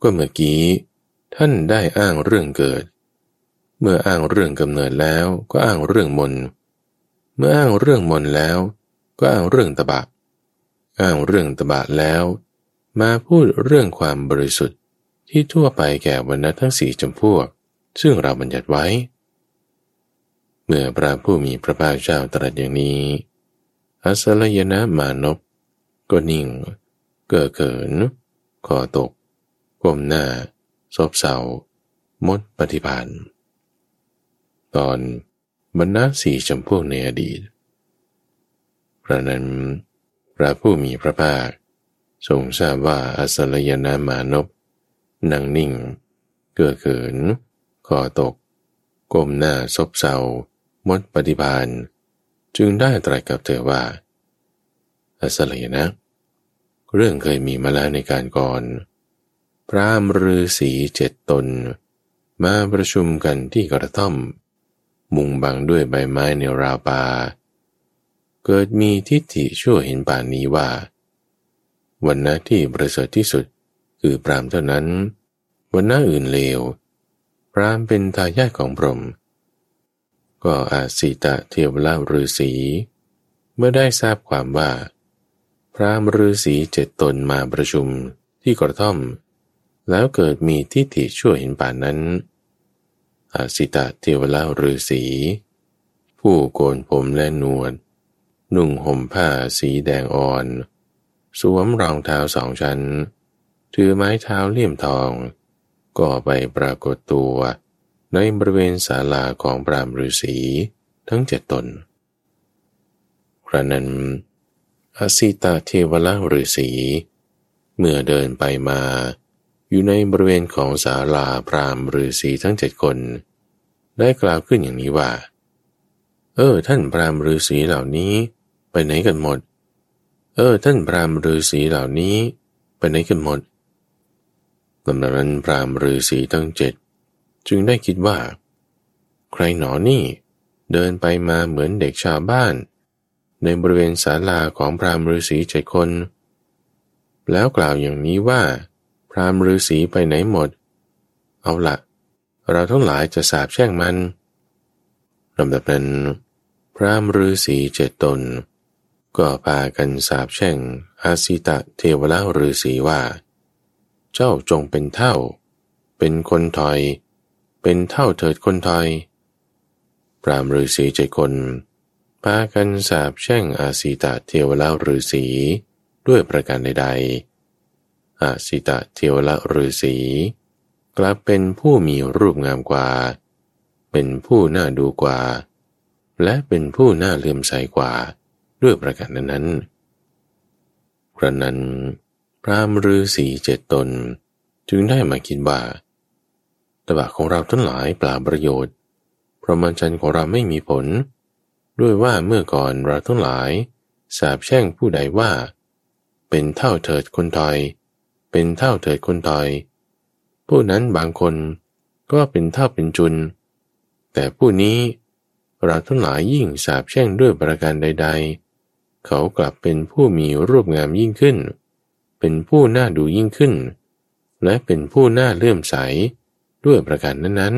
ก็เมื่อกี้ท่านได้อ้างเรื่องเกิด เมื่ออ้างเรื่องกำเนิดแล้วก็อ้างเรื่องมน เมื่ออ้างเรื่องมนแล้ว ก็อ้างเรื่องตบะ อ้างเรื่องตบะแล้ว มาพูดเรื่องความบริสุทธิ์ที่ทั่วไปแก่วรรณะทั้งสี่จำพวก ซึ่งเราบัญญัติไว้ เมื่อพระผู้มีพระภาคเจ้าตรัสอย่างนี้อัสลยนะมานพก็นิ่ง เกิดเขินคอตกก้มหน้า ซบเศร้ามดปฏิพันธ์ตอนบรรณาสี่จำพวกในอดีตพระนั้นพระผู้มีพระภาค ทรงทราบว่าอสลยนามานพนั่งนิ่ง เกิดเขินคอตก ก้มหน้าซบเศร้ามดปฏิบาล จึงได้ตรัสกับเธอว่า อสลยนะ เรื่องเคยมีมาแล้วในการก่อน พระมฤาษีเจ็ดตน มาประชุมกันที่กระท่อม มุงบังด้วยใบไม้ในราวป่าเกิดมีทิฏฐิชั่วเห็นป่านนี้ว่า วันนะที่ประเสริฐที่สุดคือพรามเท่านั้น วันนะอื่นเลว พรามเป็นทายาทของพรหมก็อาสีตะเทวราฤาษีเมื่อได้ทราบความว่า พรามฤาษีเจ็ดตนมาประชุมที่กระท่อม แล้วเกิดมีทิฏฐิชั่วเห็นป่านนั้น อาสิตะเทวราฤาษีผู้โกนผมและนวด นุ่งห่มผ้าสีแดงอ่อน สวมรองเท้าสองชั้น ถือไม้เท้าเลี่ยมทอง ก็ไปปรากฏตัวในบริเวณศาลาของปรามฤาษีทั้งเจ็ดตน ครั้นั้นอาสิตาเทวราฤาษีเมื่อเดินไปมา อยู่ในบริเวณของศาลาพรามฤาษีทั้งเจ็ดคน ได้กล่าวขึ้นอย่างนี้ว่า เออ ท่านพรามฤาษีเหล่านี้ ไปไหนกันหมด เออ ท่านพรามฤาษีเหล่านี้ไปไหนกันหมดลำดับนั้นพรามฤาษีทั้งเจ็ดจึงได้คิดว่า ใครหนอนี่ เดินไปมาเหมือนเด็กชาวบ้าน ในบริเวณศาลาของพรามฤาษีเจ็ดคน แล้วกล่าวอย่างนี้ว่า พรามฤาษีไปไหนหมด เอาละเราทั้งหลายจะสาบแช่งมันลำดับนั้น พรามฤาษีเจ็ดตน ก็พากันสาบแช่งอาสิตะเทวราฤาษีว่า เจ้าจงเป็นเท่า เป็นคนถอย เป็นเท่าเถิดคนถอยพรามฤาษีเจคนพากันสาบแช่งอาสิตะเทวราฤาษีด้วยประการใดๆ อาสิตะเทวละฤาษีกลับเป็นผู้มีรูปงามกว่า เป็นผู้น่าดูกว่า และเป็นผู้น่าเลื่อมใสกว่า ด้วยประการนั้นกระนั้น พระมฤาษีเจ็ดตนจึงได้มาคิดว่าตบะของเราทั้งหลายปล่าประโยชน์เพราะมันจันของเราไม่มีผล ด้วยว่าเมื่อก่อนเราทั้งหลาย สาบแช่งผู้ใดว่า เป็นเท่าเถิดคนทอย เป็นเท่าเถิดคนตอย ผู้นั้นบางคนก็เป็นเท่าเป็นจุน แต่ผู้นี้เราทั้งหลายยิ่งสาบแช่งด้วยประการใด ๆ เขากลับเป็นผู้มีรูปงามยิ่งขึ้น เป็นผู้น่าดูยิ่งขึ้น และเป็นผู้น่าเลื่อมใสด้วยประการนั้น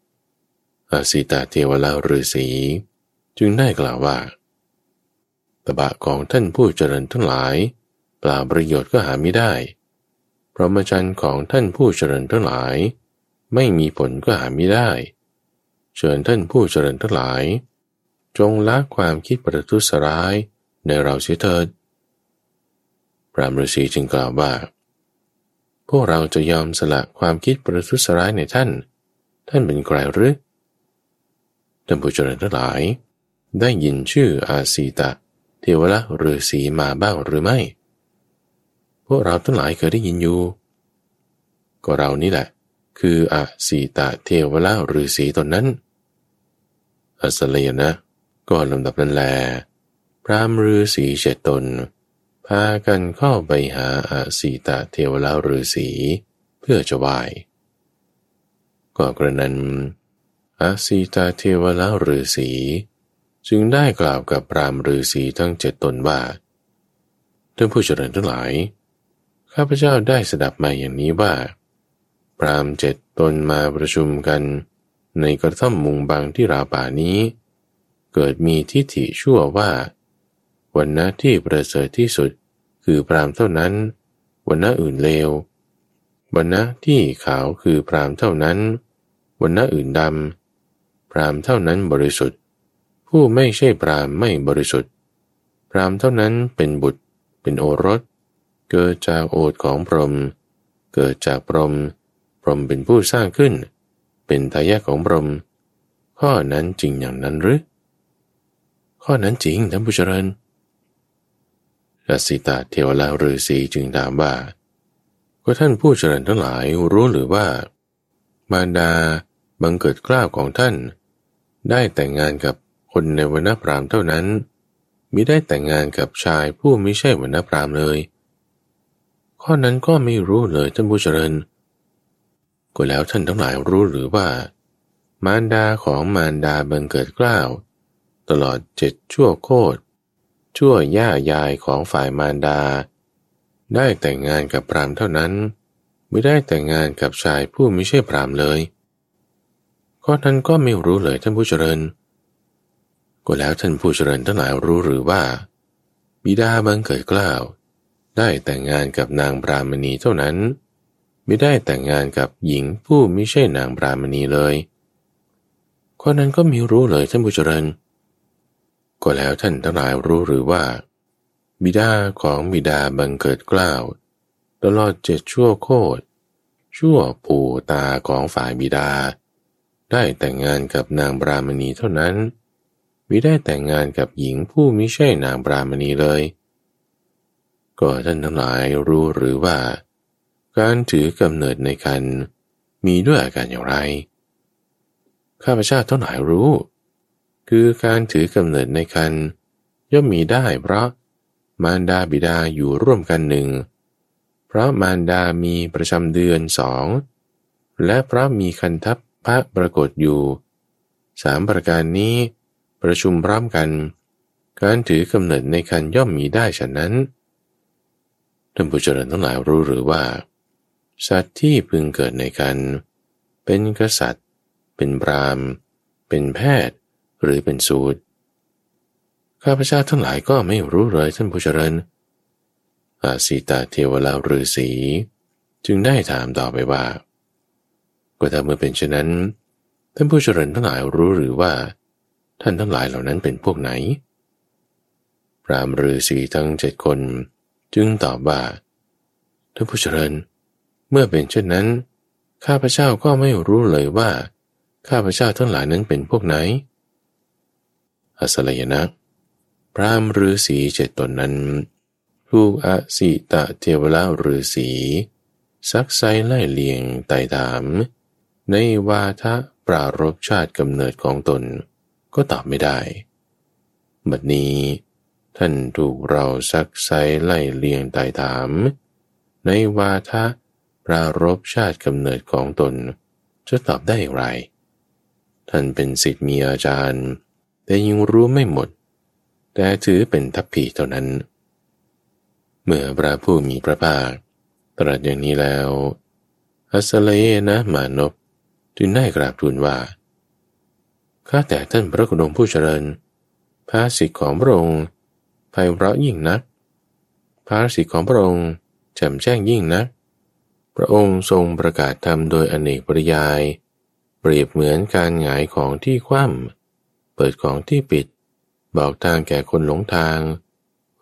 ๆ อาสิตาเทวราฤาษีจึงได้กล่าวว่าตบะของท่านผู้เจริญทั้งหลายเปล่าประโยชน์ก็หาไม่ได้พรหมจรรย์ของท่านผู้เจริญทั้งหลาย ไม่มีผลก็หาไม่ได้ เชิญท่านผู้เจริญทั้งหลาย จงละความคิดประทุษร้ายในเราเสียเถิด พระมฤาษีจึงกล่าวว่า พวกเราจะยอมสละความคิดประทุษร้ายในท่าน ท่านเป็นใครหรือท่านผู้เจริญทั้งหลาย ได้ยินชื่ออาสีตะ เทวละฤาษีมาบ้างหรือไม่ พวกเราทั้งหลายเคยได้ยินอยู่ ก็เรานี่แหละ คืออาสีตะเทวละฤาษีตนนั้น อัสเลยนะ ก็ลำดับนั้นแล พระมฤาษีเจตน พากันเข้าไปหาอาสีตะเทวละฤาษีเพื่อจะไหว้ก็กระนั้นอาสีตาเทวละฤาษีจึงได้กล่าวกับพรามฤาษีทั้งเจ็ดตนว่าท่านผู้เจริญทั้งหลาย ข้าพเจ้าได้สดับมาอย่างนี้ว่า พรามเจ็ดตนมาประชุมกัน ในกระท่อมมุงบางที่ราป่านี้ เกิดมีทิฏฐิชั่วว่าวันนะที่ประเสริฐที่สุดคือพรามเท่านั้นวันนะอื่นเลววันนะที่ขาวคือพรามเท่านั้นวันนะอื่นดำพรามเท่านั้นบริสุทธิ์ ผู้ไม่ใช่พรามไม่บริสุทธิ์ พรามเท่านั้นเป็นบุตร เป็นโอรส เกิดจากโอทของพรหมเกิดจากพรหมพรหมเป็นผู้สร้างขึ้น เป็นทายาทของพรหมข้อนั้นจริงอย่างนั้นหรือ ข้อนั้นจริงท่านผู้เจริญรัสิตาเทวลาฤาษีจึงถามว่าก็ท่านผู้เจริญทั้งหลายรู้หรือว่า มารดาบังเกิดกล้าวของท่าน ได้แต่งงานกับคนในวรรณพรามเท่านั้นมิได้แต่งงานกับชายผู้ไม่ใช่วรรณพรามเลย ข้อนั้นก็ไม่รู้เลยท่านผู้เจริญ ก็แล้วท่านทั้งหลายรู้หรือว่า มารดาของมารดาบังเกิดกล้าว ตลอดเจ็ดชั่วโคตรชั่วย่ายายของฝ่ายมารดา ได้แต่งงานกับพรามเท่านั้น ไม่ได้แต่งงานกับชายผู้ไม่ใช่พรามเลยข้อนั้นก็ไม่รู้เลยท่านผู้เจริญ ก็แล้วท่านผู้เจริญทั้งหลายรู้หรือว่า บิดาบังเกิดกล้าว ได้แต่งงานกับนางบรามณีเท่านั้น ไม่ได้แต่งงานกับหญิงผู้ไม่ใช่นางบรามณีเลยข้อนั้นก็มีรู้เลยท่านผู้เจริญ ก็แล้วท่านทั้งหลายรู้หรือว่า บิดาของบิดาบังเกิดกล้าวตลอดเจ็ดชั่วโคตรชั่วปูตาของฝ่ายบิดา ได้แต่งงานกับนางบรามณีเท่านั้นมิได้แต่งงานกับหญิงผู้มิใช่นางบรามณีเลย ก็ท่านทั้งหลายรู้หรือว่า การถือกำเนิดในคันมีด้วยอาการอย่างไร ข้าพเจ้าทั้งหลายรู้ คือการถือกำเนิดในคันย่อมมีได้เพราะมารดาบิดาอยู่ร่วมกันหนึ่ง เพราะมารดามีประจำเดือนสอง และเพราะมีคันทัพพระปรากฏอยู่สามประการนี้ประชุมพร้อมกัน การถือกำเนิดในคันย่อมมีได้ฉะนั้นท่านผู้เจริญทั้งหลายรู้หรือว่า สัตว์ที่พึงเกิดในคันเป็นกษัตริย์ เป็นบรามเป็นแพทย์ หรือเป็นสูตร ข้าพเจ้าทั้งหลายก็ไม่รู้เลยท่านผู้เจริญอาสีตาเทวลาฤาษีจึงได้ถามต่อไปว่า ก็ถ้าเมื่อเป็นเช่นนั้น ท่านผู้เจริญทั้งหลายรู้หรือว่า ท่านทั้งหลายเหล่านั้นเป็นพวกไหน พรามฤาษีทั้งเจ็ดคน จึงตอบว่า ท่านผู้เจริญ เมื่อเป็นเช่นนั้น ข้าพเจ้าก็ไม่รู้เลยว่า ข้าพเจ้าทั้งหลายนั้นเป็นพวกไหน อัสลยนะพรามฤาษีเจ็ดตนนั้นผูกอสิตะเทวราฤาษีซักไซไล่เลียงไต่ถาม ในวาทะปรารบชาติกำเนิดของตนก็ตอบไม่ได้ บัดนี้ ท่านถูกเราซักไซไล่เลียงไตายถาม ในวาทะปรารบชาติกำเนิดของตน จะตอบได้อย่างไร ท่านเป็นสิทธิ์มีอาจารย์ แต่ยังรู้ไม่หมด แต่ถือเป็นทัพผีเท่านั้น เมื่อพระผู้มีพระภาค ตรัสอย่างนี้แล้ว อัสเลนะมานพจึงได้กราบทูลว่าข้าแต่ท่านพระกุณงผู้เจริญ ภาสิทธิของพระองค์ไพเราะยิ่งนัก ภาสิทธิของพระองค์แจ่มแจ้งยิ่งนัก พระองค์ทรงประกาศธรรมโดยอเนกปริยาย เปรียบเหมือนการหงายของที่คว่ำ เปิดของที่ปิด บอกทางแก่คนหลงทาง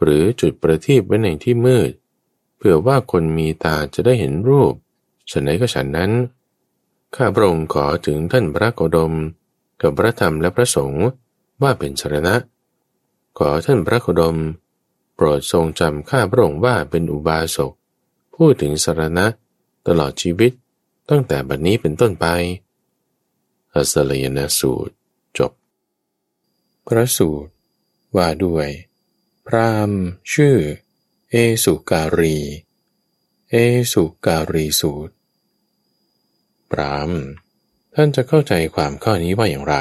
หรือจุดประทีปไว้ในที่มืด เพื่อว่าคนมีตาจะได้เห็นรูปฉันไหนก็ฉันนั้น ข้าพระองค์ขอถึงท่านพระโกดม กับพระธรรมและพระสงฆ์ว่าเป็นชรณะ ขอท่านพระโคดม โปรดทรงจำข้าพระองค์ว่าเป็นอุบาสกพูดถึงสารณะ ตลอดชีวิตตั้งแต่บัดนี้เป็นต้นไปอัสลยนสูตร พระสูตร ว่าด้วย พรามชื่อ เอสุการี เอสุการีสูตร พรามท่านจะเข้าใจความข้อนี้ว่าอย่างไร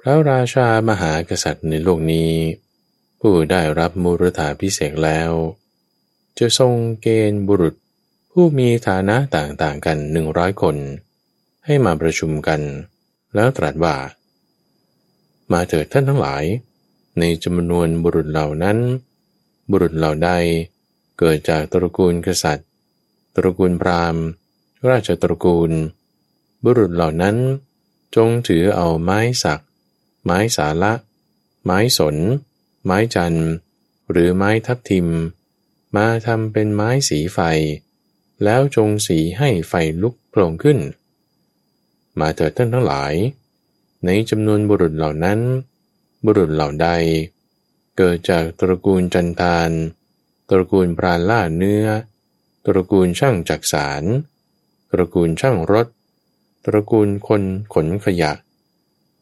พระราชามหากษัตริย์ในโลกนี้ ผู้ได้รับมูรธาพิเศษแล้ว จะทรงเกณฑ์บุรุษผู้มีฐานะต่างๆกันหนึ่งร้อยคน ให้มาประชุมกัน แล้วตรัสว่า มาเถิดท่านทั้งหลาย ในจำนวนบุรุษเหล่านั้น บุรุษเหล่าใดเกิดจากตระกูลกษัตริย์ ตระกูลพราหมณ์ ราชตระกูล บุรุษเหล่านั้น จงถือเอาไม้สัก ไม้สาละ ไม้สน ไม้จัน หรือไม้ทับทิม มาทำเป็นไม้สีไฟ แล้วจงสีให้ไฟลุกโผล่ขึ้น มาเถิดท่านทั้งหลาย ในจำนวนบุรุษเหล่านั้น บุรุษเหล่าใด เกิดจากตระกูลจันทาน ตระกูลปราล่าเนื้อ ตระกูลช่างจักสาร ตระกูลช่างรถ ตระกูลคนขนขยะ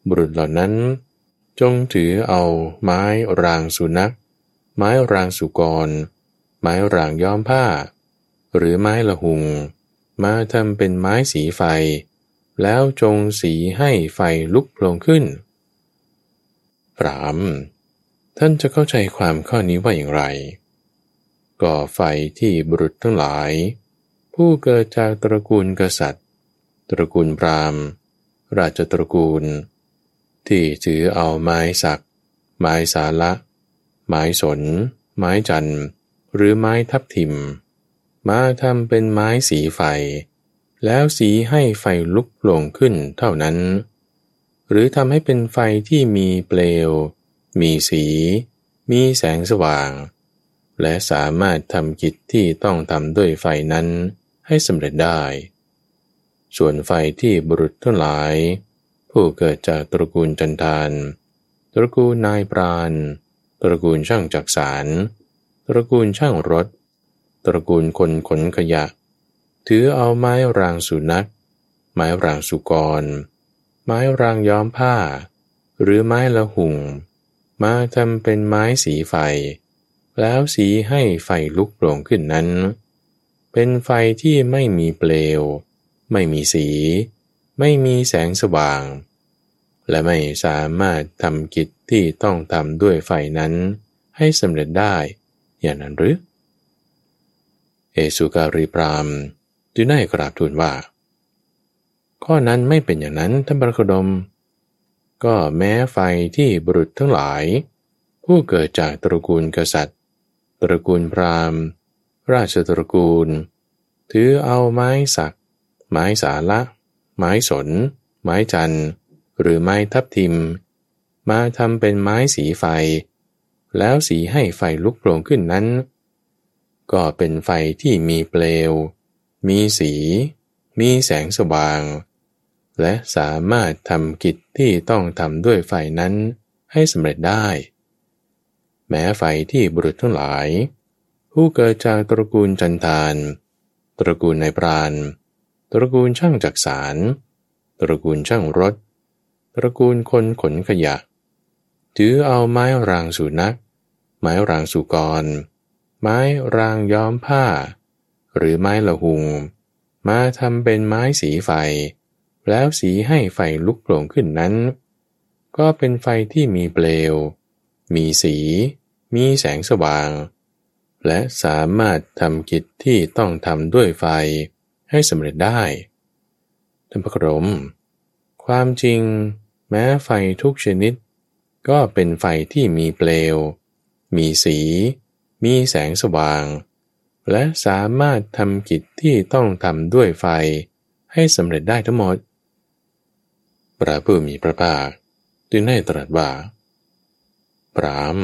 บุรุษเหล่านั้น จงถือเอาไม้รางสุนัข ไม้รางสุกร ไม้รางย้อมผ้า หรือไม้ละหุง มาทำเป็นไม้สีไฟ แล้วจงสีให้ไฟลุกโผล่ขึ้นปรามท่านจะเข้าใจความข้อนี้ว่าอย่างไรก่อไฟที่บุรุษทั้งหลาย ผู้เกิดจากตระกูลกษัตริย์ ตระกูลพราหมณ์ ราชตระกูล ที่ถือเอาไม้สัก ไม้สาละ ไม้สน ไม้จันหรือไม้ทับทิม มาทำเป็นไม้สีไฟ แล้วสีให้ไฟลุกโผล่ขึ้นเท่านั้น หรือทำให้เป็นไฟที่มีเปลว มีสี มีแสงสว่าง และสามารถทำกิจที่ต้องทำด้วยไฟนั้นให้สำเร็จได้ ส่วนไฟที่บุรุษทั้งหลาย ผู้เกิดจากตระกูลจันทานตระกูลนายปราณตระกูลช่างจักสาร ตระกูลช่างรถ ตระกูลคนขนขยะ ถือเอาไม้รางสุนัข ไม้รางสุกร ไม้รางย้อมผ้า หรือไม้ละหุ่ง มาทำเป็นไม้สีไฟ แล้วสีให้ไฟลุกโปร่งขึ้นนั้น เป็นไฟที่ไม่มีเปลว ไม่มีสี ไม่มีแสงสว่าง และไม่สามารถทำกิจที่ต้องทำด้วยไฟนั้นให้สำเร็จได้อย่างนั้นหรือ เอสุการีพราม จึงได้กราบทูลว่า ข้อนั้นไม่เป็นอย่างนั้นท่านพระโคดม ก็แม้ไฟที่บุรุษทั้งหลาย ผู้เกิดจากตระกูลกษัตริย์ ตระกูลพราหมณ์ ราชตระกูล ถือเอาไม้สัก ไม้สาละ ไม้สน ไม้จัน หรือไม้ทับทิม มาทำเป็นไม้สีไฟ แล้วสีให้ไฟลุกโผล่ขึ้นนั้น ก็เป็นไฟที่มีเปลว มีสี มีแสงสว่าง และสามารถทำกิจที่ต้องทำด้วยไฟนั้นให้สำเร็จได้ แม้ไฟที่บุรุษทั้งหลาย ผู้เกิดจากตระกูลจันทานตระกูลนายปราณตระกูลช่างจักสารตระกูลช่างรถ ตระกูลคนขนขยะ ถือเอาไม้รางสุนักไม้รางสุกร ไม้รางย้อมผ้า หรือไม้ละหุง มาทำเป็นไม้สีไฟ แล้วสีให้ไฟลุกโผล่ขึ้นนั้น ก็เป็นไฟที่มีเปลว มีสี มีแสงสว่าง และสามารถทำกิจที่ต้องทำด้วยไฟให้สำเร็จได้ท่านพระครม ความจริง แม้ไฟทุกชนิด ก็เป็นไฟที่มีเปลว มีสี มีแสงสว่าง และสามารถทำกิจที่ต้องทำด้วยไฟให้สำเร็จได้ทั้งหมด พระผู้มีพระภาคจึงได้ตรัสว่า ปราม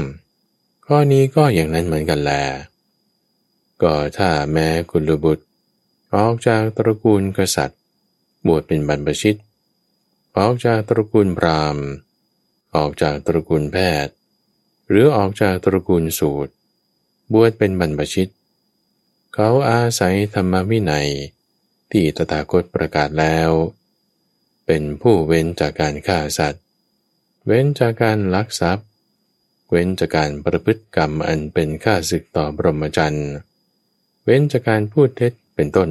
ข้อนี้ก็อย่างนั้นเหมือนกันแล ก็ถ้าแม้กุลบุตร ออกจากตระกูลกษัตริย์ บวชเป็นบรรพชิต ออกจากตระกูลพรามออกจากตระกูลแพทย์ หรือออกจากตระกูลสูตร บวชเป็นบรรพชิต เขาอาศัยธรรมวินัย ที่ตถาคตประกาศแล้ว เป็นผู้เว้นจากการฆ่าสัตว์ เว้นจากการลักทรัพย์ เว้นจากการประพฤติกรรมอันเป็นค่าศึกต่อบรมจันทร์ เว้นจากการพูดเท็จเป็นต้น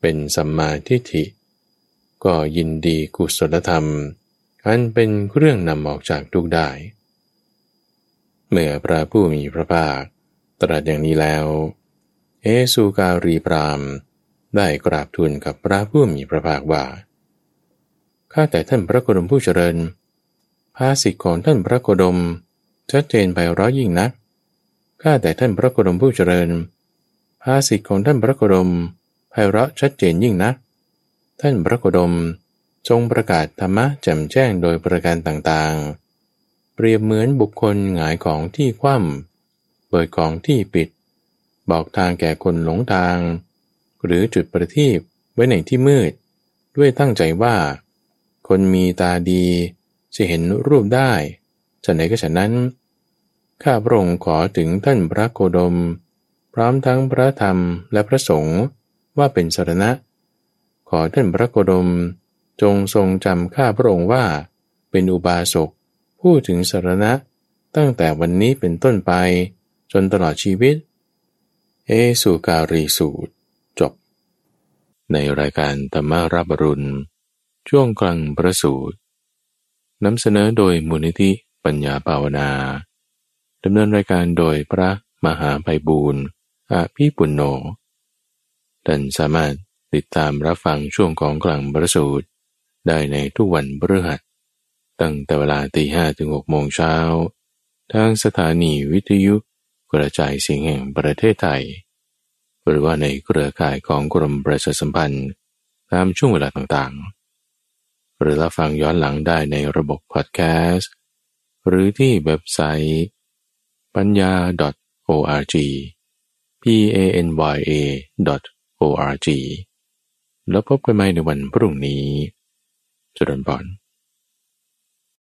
เป็นสัมมาทิฏฐิ ก็ยินดีกุศลธรรม อันเป็นเครื่องนำออกจากทุกได้ เมื่อพระผู้มีพระภาคตรัสอย่างนี้แล้ว เอสุการีพรามได้กราบทูลกับพระผู้มีพระภาคว่า ข้าแต่ท่านพระโคดมผู้เจริญ ภาสิทธิของท่านพระโคดมชัดเจนไปร้อยยิ่งนัก ข้าแต่ท่านพระโคดมผู้เจริญ ภาสิทธิของท่านพระโคดมไพเราะชัดเจนยิ่งนัก ท่านพระโคดมทรงประกาศธรรมะแจ่มแจ้งโดยประการต่างๆ เปรียบเหมือนบุคคลหงายของที่คว่ำเปิดของที่ปิด บอกทางแก่คนหลงทาง หรือจุดประทีปไว้ในที่มืด ด้วยตั้งใจว่า คนมีตาดีจะเห็นรูปได้ฉะไหนก็ฉะนั้น ข้าพระองค์ขอถึงท่านพระโคดม พร้อมทั้งพระธรรมและพระสงฆ์ว่าเป็นสรณะ ขอท่านพระโคดม จงทรงจำข้าพระองค์ว่าเป็นอุบาสกพูดถึงสรณะตั้งแต่วันนี้เป็นต้นไปจนตลอดชีวิต เอสุการีสูตร จบ ในรายการธรรมารับรุณ ช่วงกลางประสูตรนำเสนอโดยมูลนิธิปัญญาภาวนาดำเนินรายการโดยพระมหาไพบูรณ์อาภีปุณโญท่านสามารถติดตามรับฟังช่วงของกลางประสูตร ได้ในทุกวันพฤหัส ตั้งแต่เวลาตีห้ถึงหกโมงเช้า ทางสถานีวิทยุ กระจายเสียงแห่งประเทศไทย หรือว่าในเครือข่ายของกรมประชาสัมพันธ์ตามช่วงเวลาต่างๆ หรือรับฟังย้อนหลังได้ในระบบพอดแคสต์ หรือที่เว็บไซต์ปัญญา .org p a n y a .org แล้วพบกันใหม่ในวันพรุ่งนี้จุดนบอน